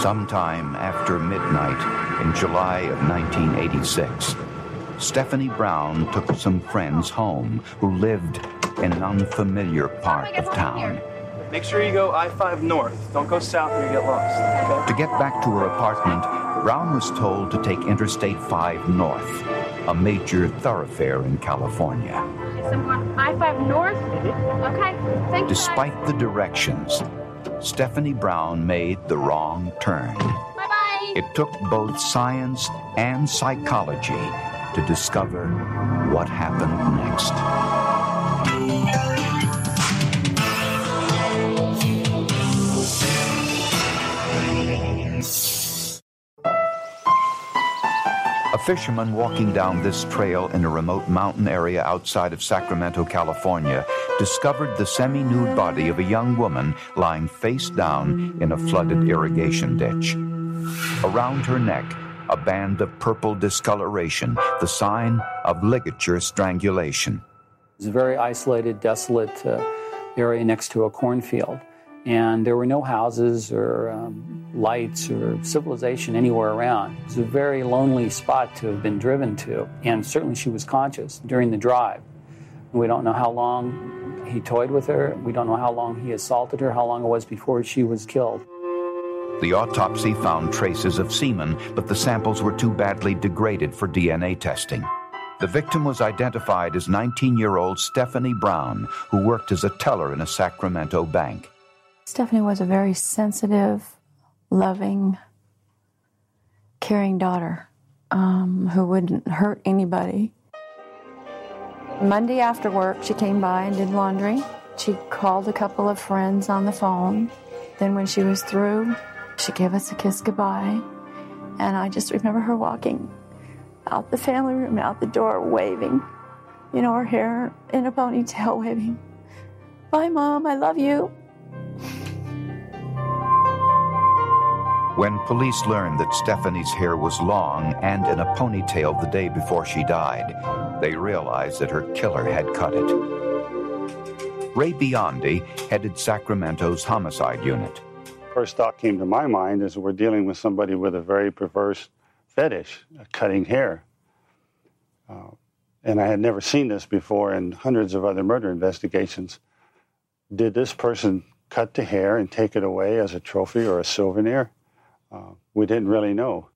Sometime after midnight in July of 1986, Stephanie Brown took some friends home who lived in an unfamiliar part of town. Make sure you go I 5 north. Don't go south or you get lost. Okay? To get back to her apartment, Brown was told to take Interstate 5 north, a major thoroughfare in California. I 5 north? Mm-hmm. Okay, thank you. Despite the directions, Stephanie Brown made the wrong turn. Bye bye. It took both science and psychology to discover what happened next. Fisherman walking down this trail in a remote mountain area outside of Sacramento, California, discovered the semi nude body of a young woman lying face down in a flooded irrigation ditch. Around her neck, a band of purple discoloration, the sign of ligature strangulation. It's a very isolated, desolate uh, area next to a cornfield. And there were no houses or um, lights or civilization anywhere around. It was a very lonely spot to have been driven to. And certainly she was conscious during the drive. We don't know how long he toyed with her. We don't know how long he assaulted her, how long it was before she was killed. The autopsy found traces of semen, but the samples were too badly degraded for DNA testing. The victim was identified as 19 year old Stephanie Brown, who worked as a teller in a Sacramento bank. Stephanie was a very sensitive, loving, caring daughter um, who wouldn't hurt anybody. Monday after work, she came by and did laundry. She called a couple of friends on the phone. Then, when she was through, she gave us a kiss goodbye. And I just remember her walking out the family room, out the door, waving, you know, her hair in a ponytail, waving, Bye, Mom, I love you. When police learned that Stephanie's hair was long and in a ponytail the day before she died, they realized that her killer had cut it. Ray Biondi headed Sacramento's homicide unit. First thought came to my mind is we're dealing with somebody with a very perverse fetish, cutting hair. Uh, and I had never seen this before in hundreds of other murder investigations. Did this person cut the hair and take it away as a trophy or a souvenir? We didn't really know.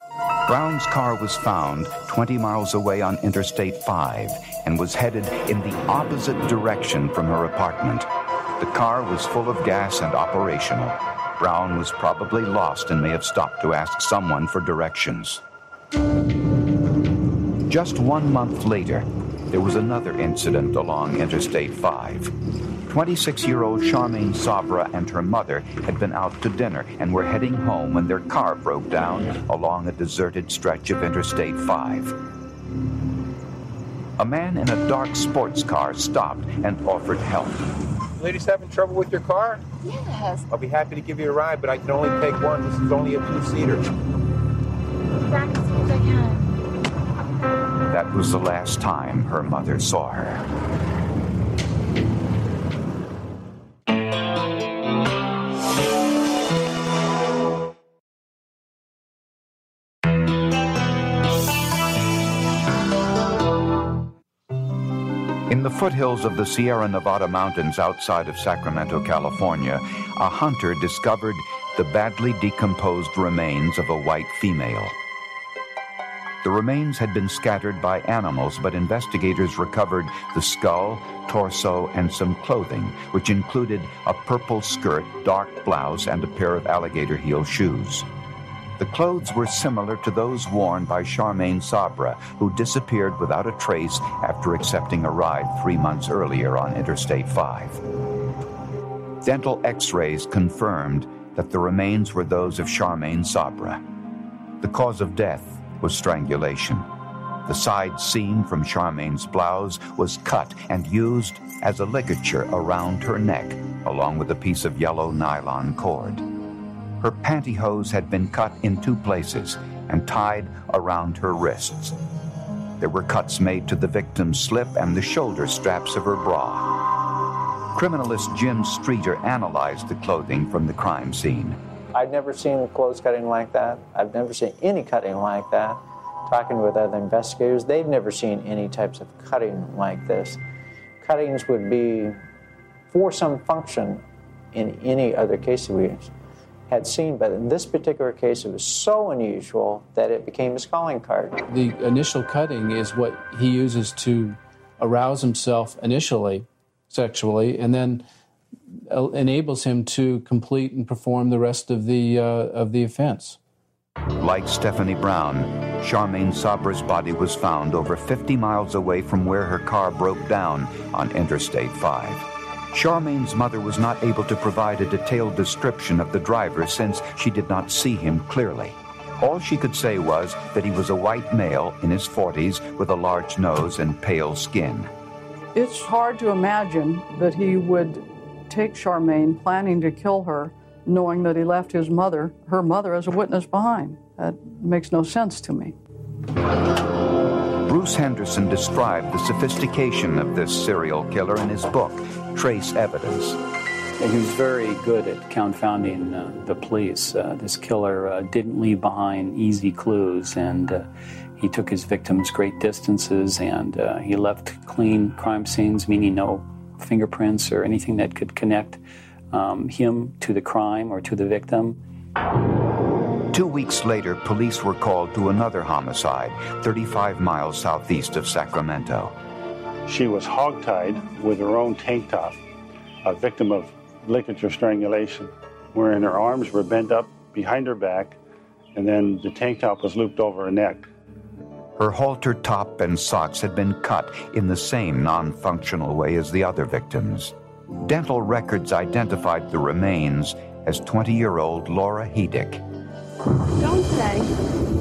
Brown's car was found 20 miles away on Interstate 5 and was headed in the opposite direction from her apartment. The car was full of gas and operational. Brown was probably lost and may have stopped to ask someone for directions. Just one month later, there was another incident along Interstate 5. 26 year old Charmaine Sabrah and her mother had been out to dinner and were heading home when their car broke down along a deserted stretch of Interstate 5. A man in a dark sports car stopped and offered help. Ladies having trouble with your car? Yes. I'll be happy to give you a ride, but I can only take one. This is only a two seater. Back as soon as I can. That was the last time her mother saw her. Foothills of the Sierra Nevada mountains outside of Sacramento, California, a hunter discovered the badly decomposed remains of a white female. The remains had been scattered by animals, but investigators recovered the skull, torso, and some clothing, which included a purple skirt, dark blouse, and a pair of alligator heel shoes. The clothes were similar to those worn by Charmaine Sabrah, who disappeared without a trace after accepting a ride three months earlier on Interstate 5. Dental x rays confirmed that the remains were those of Charmaine Sabrah. The cause of death was strangulation. The side seam from Charmaine's blouse was cut and used as a ligature around her neck, along with a piece of yellow nylon cord. Her pantyhose had been cut in two places and tied around her wrists. There were cuts made to the victim's slip and the shoulder straps of her bra. Criminalist Jim Streeter analyzed the clothing from the crime scene. I've never seen clothes cutting like that. I've never seen any cutting like that. Talking with other investigators, they've never seen any types of cutting like this. Cuttings would be for some function in any other case we had seen, but in this particular case, it was so unusual that it became his calling card. The initial cutting is what he uses to arouse himself initially sexually, and then uh, enables him to complete and perform the rest of the uh, of the offense. Like Stephanie Brown, Charmaine Sabrah's body was found over 50 miles away from where her car broke down on Interstate 5. Charmaine's mother was not able to provide a detailed description of the driver since she did not see him clearly. All she could say was that he was a white male in his 40s with a large nose and pale skin. It's hard to imagine that he would take Charmaine, planning to kill her, knowing that he left his mother, her mother, as a witness behind. That makes no sense to me. Bruce Henderson described the sophistication of this serial killer in his book, Trace Evidence. He was very good at confounding uh, the police. Uh, this killer uh, didn't leave behind easy clues, and uh, he took his victims great distances, and uh, he left clean crime scenes, meaning no fingerprints or anything that could connect um, him to the crime or to the victim. Two weeks later, police were called to another homicide 35 miles southeast of Sacramento. She was hogtied with her own tank top, a victim of ligature strangulation, wherein her arms were bent up behind her back, and then the tank top was looped over her neck. Her halter top and socks had been cut in the same non functional way as the other victims. Dental records identified the remains as 20 year old Laura Hedick. Don't say.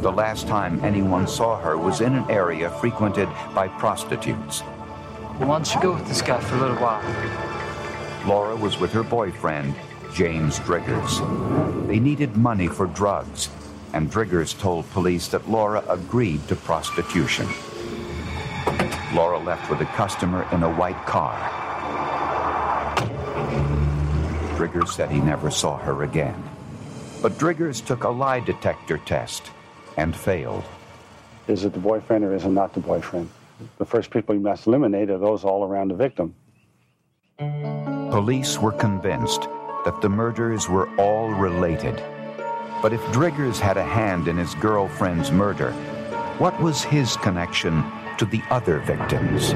The last time anyone saw her was in an area frequented by prostitutes. Why don't you go with this guy for a little while? Laura was with her boyfriend, James Driggers. They needed money for drugs, and Driggers told police that Laura agreed to prostitution. Laura left with a customer in a white car. Driggers said he never saw her again. But Driggers took a lie detector test and failed. Is it the boyfriend or is it not the boyfriend? The first people you must eliminate are those all around the victim. Police were convinced that the murders were all related. But if Driggers had a hand in his girlfriend's murder, what was his connection to the other victims?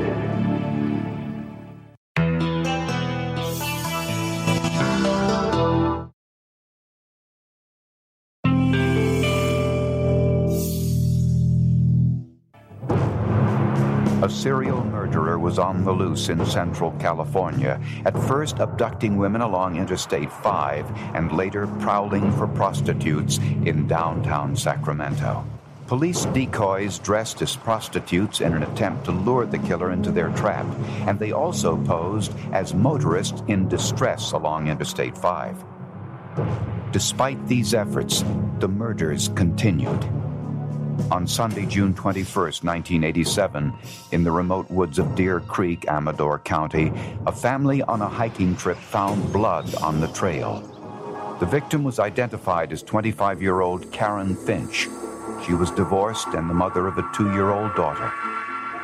Was on the loose in Central California, at first abducting women along Interstate 5 and later prowling for prostitutes in downtown Sacramento. Police decoys dressed as prostitutes in an attempt to lure the killer into their trap, and they also posed as motorists in distress along Interstate 5. Despite these efforts, the murders continued. On Sunday, June 21, 1987, in the remote woods of Deer Creek, Amador County, a family on a hiking trip found blood on the trail. The victim was identified as 25 year old Karen Finch. She was divorced and the mother of a two year old daughter.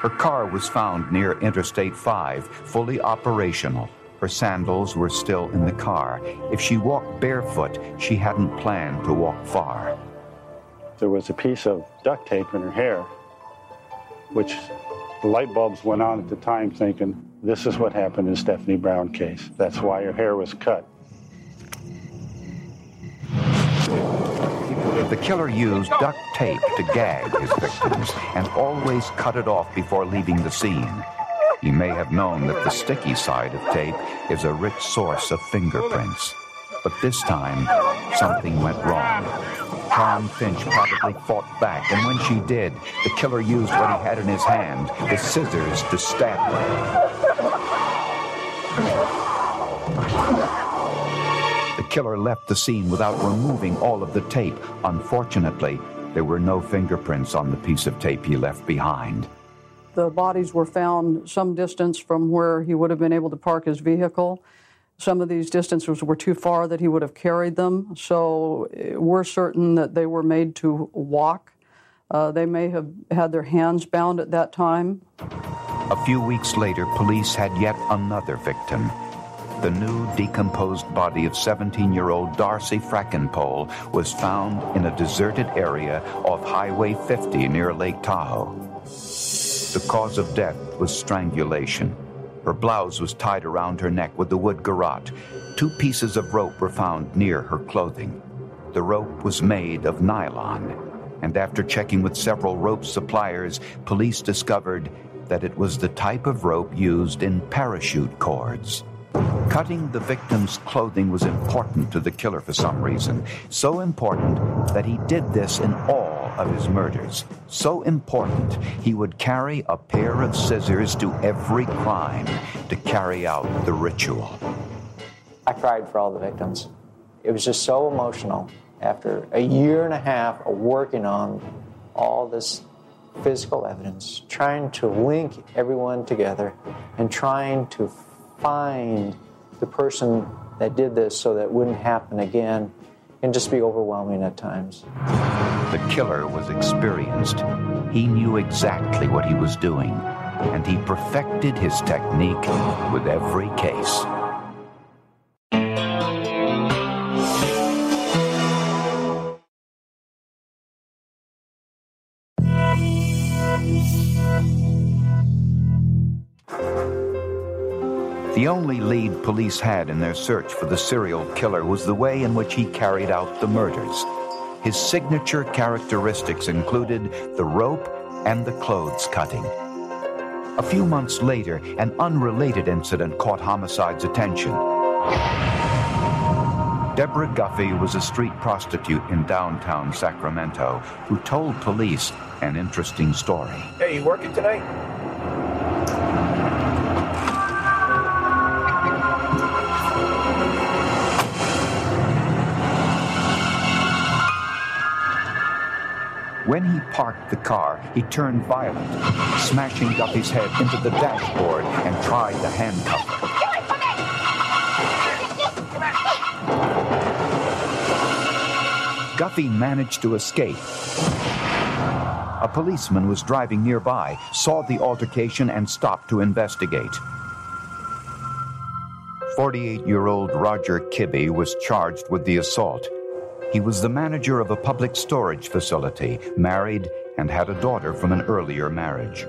Her car was found near Interstate 5, fully operational. Her sandals were still in the car. If she walked barefoot, she hadn't planned to walk far. There was a piece of duct tape in her hair, which the light bulbs went on at the time thinking, this is what happened in Stephanie Brown case. That's why her hair was cut. The killer used duct tape to gag his victims and always cut it off before leaving the scene. He may have known that the sticky side of tape is a rich source of fingerprints. But this time, something went wrong. Karen Finch probably fought back, and when she did, the killer used what he had in his hand, the scissors, to stab her. The killer left the scene without removing all of the tape. Unfortunately, there were no fingerprints on the piece of tape he left behind. The bodies were found some distance from where he would have been able to park his vehicle. Some of these distances were too far that he would have carried them, so we're certain that they were made to walk. Uh, they may have had their hands bound at that time. A few weeks later, police had yet another victim. The new decomposed body of 17 year old Darcie Frackenpohl was found in a deserted area off Highway 50 near Lake Tahoe. The cause of death was strangulation. Her blouse was tied around her neck with a wood garrote. Two pieces of rope were found near her clothing. The rope was made of nylon, and after checking with several rope suppliers, police discovered that it was the type of rope used in parachute cords. Cutting the victim's clothing was important to the killer for some reason. So important that he did this in all of his murders. So important, he would carry a pair of scissors to every crime to carry out the ritual. I cried for all the victims. It was just so emotional after a year and a half of working on all this physical evidence, trying to link everyone together and trying to find the person that did this so that it wouldn't happen again can just be overwhelming at times. The killer was experienced. He knew exactly what he was doing, and he perfected his technique with every case. The only lead police had in their search for the serial killer was the way in which he carried out the murders. His signature characteristics included the rope and the clothes cutting. A few months later, an unrelated incident caught homicide's attention. Deborah Guffey was a street prostitute in downtown Sacramento who told police an interesting story. Hey, you working tonight? When he parked the car, he turned violent, smashing Guffey's head into the dashboard and tried to handcuff her. Guffey managed to escape. A policeman was driving nearby, saw the altercation, and stopped to investigate. 48 year old Roger Kibbe was charged with the assault. He was the manager of a public storage facility, married, and had a daughter from an earlier marriage.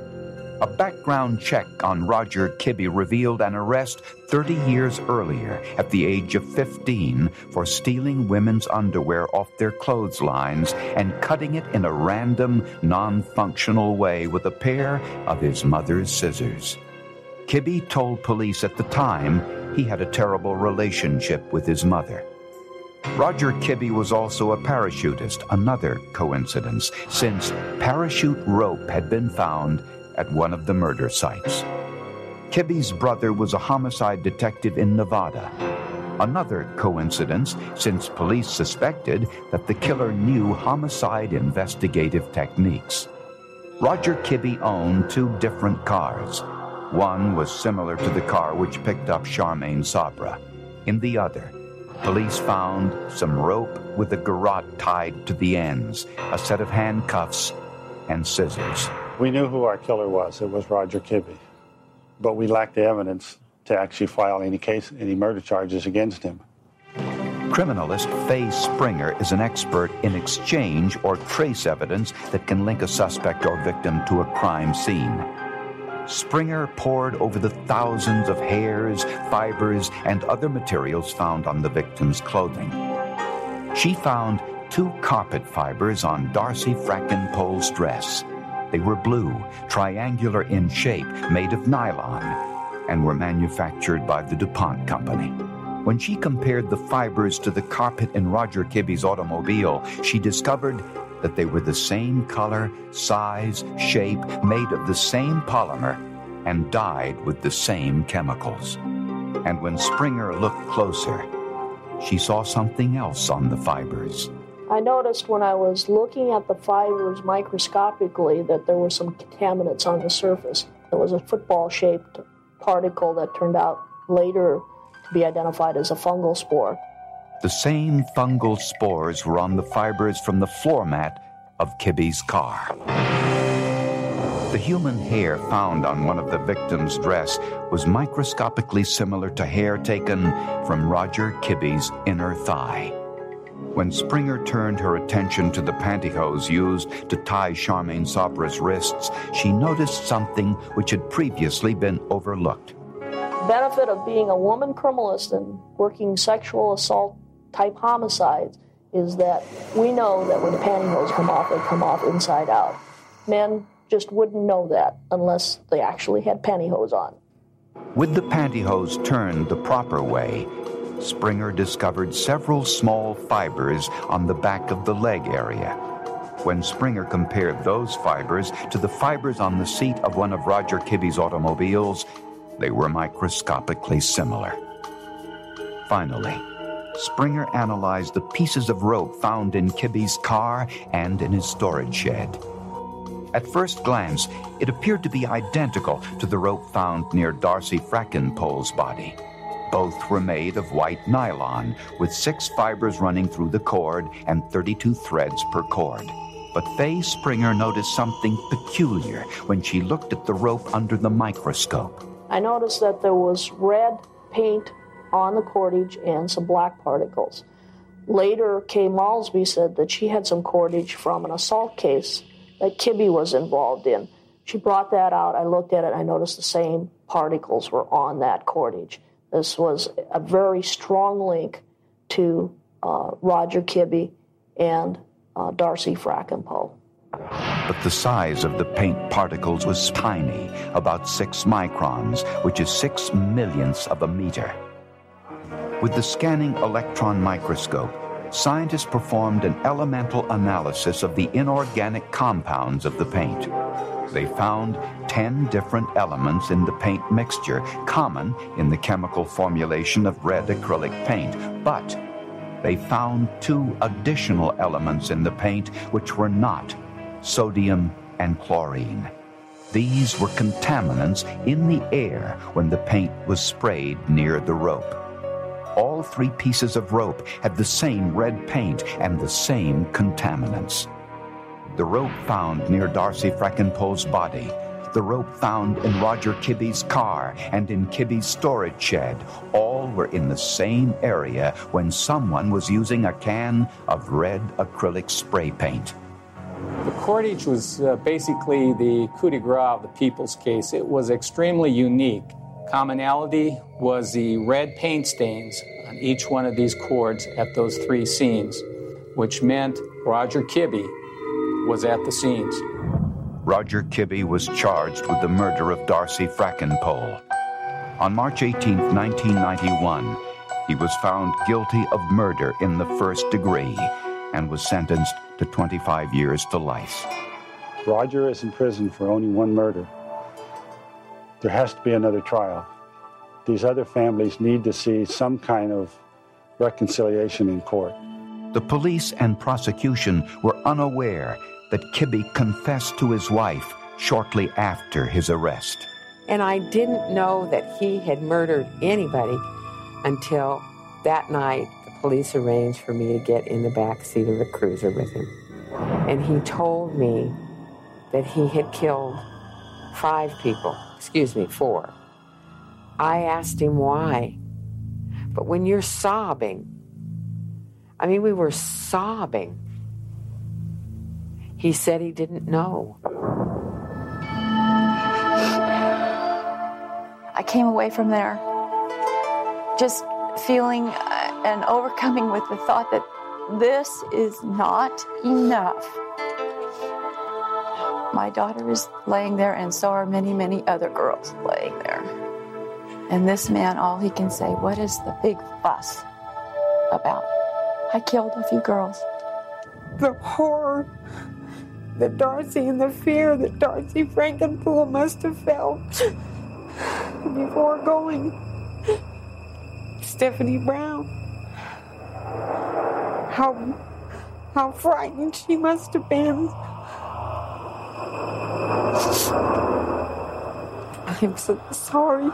A background check on Roger Kibbe revealed an arrest 30 years earlier, at the age of 15, for stealing women's underwear off their clotheslines and cutting it in a random, non functional way with a pair of his mother's scissors. Kibbe told police at the time he had a terrible relationship with his mother. Roger Kibbe was also a parachutist, another coincidence, since parachute rope had been found at one of the murder sites. Kibbe's brother was a homicide detective in Nevada. Another coincidence, since police suspected that the killer knew homicide investigative techniques. Roger Kibbe owned two different cars. One was similar to the car which picked up Charmaine Sabrah. In the other, Police found some rope with a garrote tied to the ends, a set of handcuffs, and scissors. We knew who our killer was. It was Roger Kibbe. But we lacked the evidence to actually file any case, any murder charges against him. Criminalist Faye Springer is an expert in exchange or trace evidence that can link a suspect or victim to a crime scene. Springer pored over the thousands of hairs, fibers, and other materials found on the victim's clothing. She found two carpet fibers on Darcie Frackenpohl's dress. They were blue, triangular in shape, made of nylon, and were manufactured by the DuPont Company. When she compared the fibers to the carpet in Roger Kibbe's automobile, she discovered that they were the same color, size, shape, made of the same polymer, and dyed with the same chemicals. And when Springer looked closer, she saw something else on the fibers. I noticed when I was looking at the fibers microscopically that there were some contaminants on the surface. It was a football shaped particle that turned out later to be identified as a fungal spore. The same fungal spores were on the fibers from the floor mat of Kibbe's car. The human hair found on one of the victim's dress was microscopically similar to hair taken from Roger Kibbe's inner thigh. When Springer turned her attention to the pantyhose used to tie Charmaine Sabrah's wrists, she noticed something which had previously been overlooked. Benefit of being a woman criminalist and working sexual assault type homicides is that we know that when the pantyhose come off, they come off inside out. Men just wouldn't know that unless they actually had pantyhose on. With the pantyhose turned the proper way, Springer discovered several small fibers on the back of the leg area. When Springer compared those fibers to the fibers on the seat of one of Roger Kibbe's automobiles, they were microscopically similar. Finally, Springer analyzed the pieces of rope found in Kibbe's car and in his storage shed. At first glance, it appeared to be identical to the rope found near Darcie Frackenpohl's body. Both were made of white nylon, with six fibers running through the cord and 32 threads per cord. But Faye Springer noticed something peculiar when she looked at the rope under the microscope. I noticed that there was red paint on the cordage and some black particles. Later, Kay Malsby said that she had some cordage from an assault case that Kibbe was involved in. She brought that out. I looked at it. I noticed the same particles were on that cordage. This was a very strong link to uh, Roger Kibbe and uh, Darcie Frackenpohl. But the size of the paint particles was tiny, about six microns, which is six millionths of a meter. With the scanning electron microscope, scientists performed an elemental analysis of the inorganic compounds of the paint. They found 10 different elements in the paint mixture, common in the chemical formulation of red acrylic paint, but they found two additional elements in the paint which were not sodium and chlorine. These were contaminants in the air when the paint was sprayed near the rope. All three pieces of rope had the same red paint and the same contaminants the rope found near Darcie Frackenpohl's body, the rope found in Roger Kibbe's car and in Kibbe's storage shed, all were in the same area when someone was using a can of red acrylic spray paint. The cordage was uh, basically the coup de grace of the People's case. It was extremely unique. Commonality was the red paint stains on each one of these cords at those three scenes, which meant Roger Kibbe was at the scenes. Roger Kibbe was charged with the murder of Darcie Frackenpohl. On March 18, 1991, he was found guilty of murder in the first degree and was sentenced to 25 years to life. Roger is in prison for only one murder. There has to be another trial. These other families need to see some kind of reconciliation in court. The police and prosecution were unaware that Kibbe confessed to his wife shortly after his arrest. And I didn't know that he had murdered anybody until that night the police arranged for me to get in the back seat of the cruiser with him. And he told me that he had killed five people, excuse me, four. I asked him why. But when you're sobbing, I mean, we were sobbing. He said he didn't know. I came away from there just feeling uh, and overcoming with the thought that This is not enough. My daughter is laying there, and so are many, many other girls laying there. And this man, all he can say, What is the big fuss about? I killed a few girls. The horror that Darcy and the fear that Darcy Frankenpool must have felt before going. Stephanie Brown. How how frightened she must have been. I'm so sorry.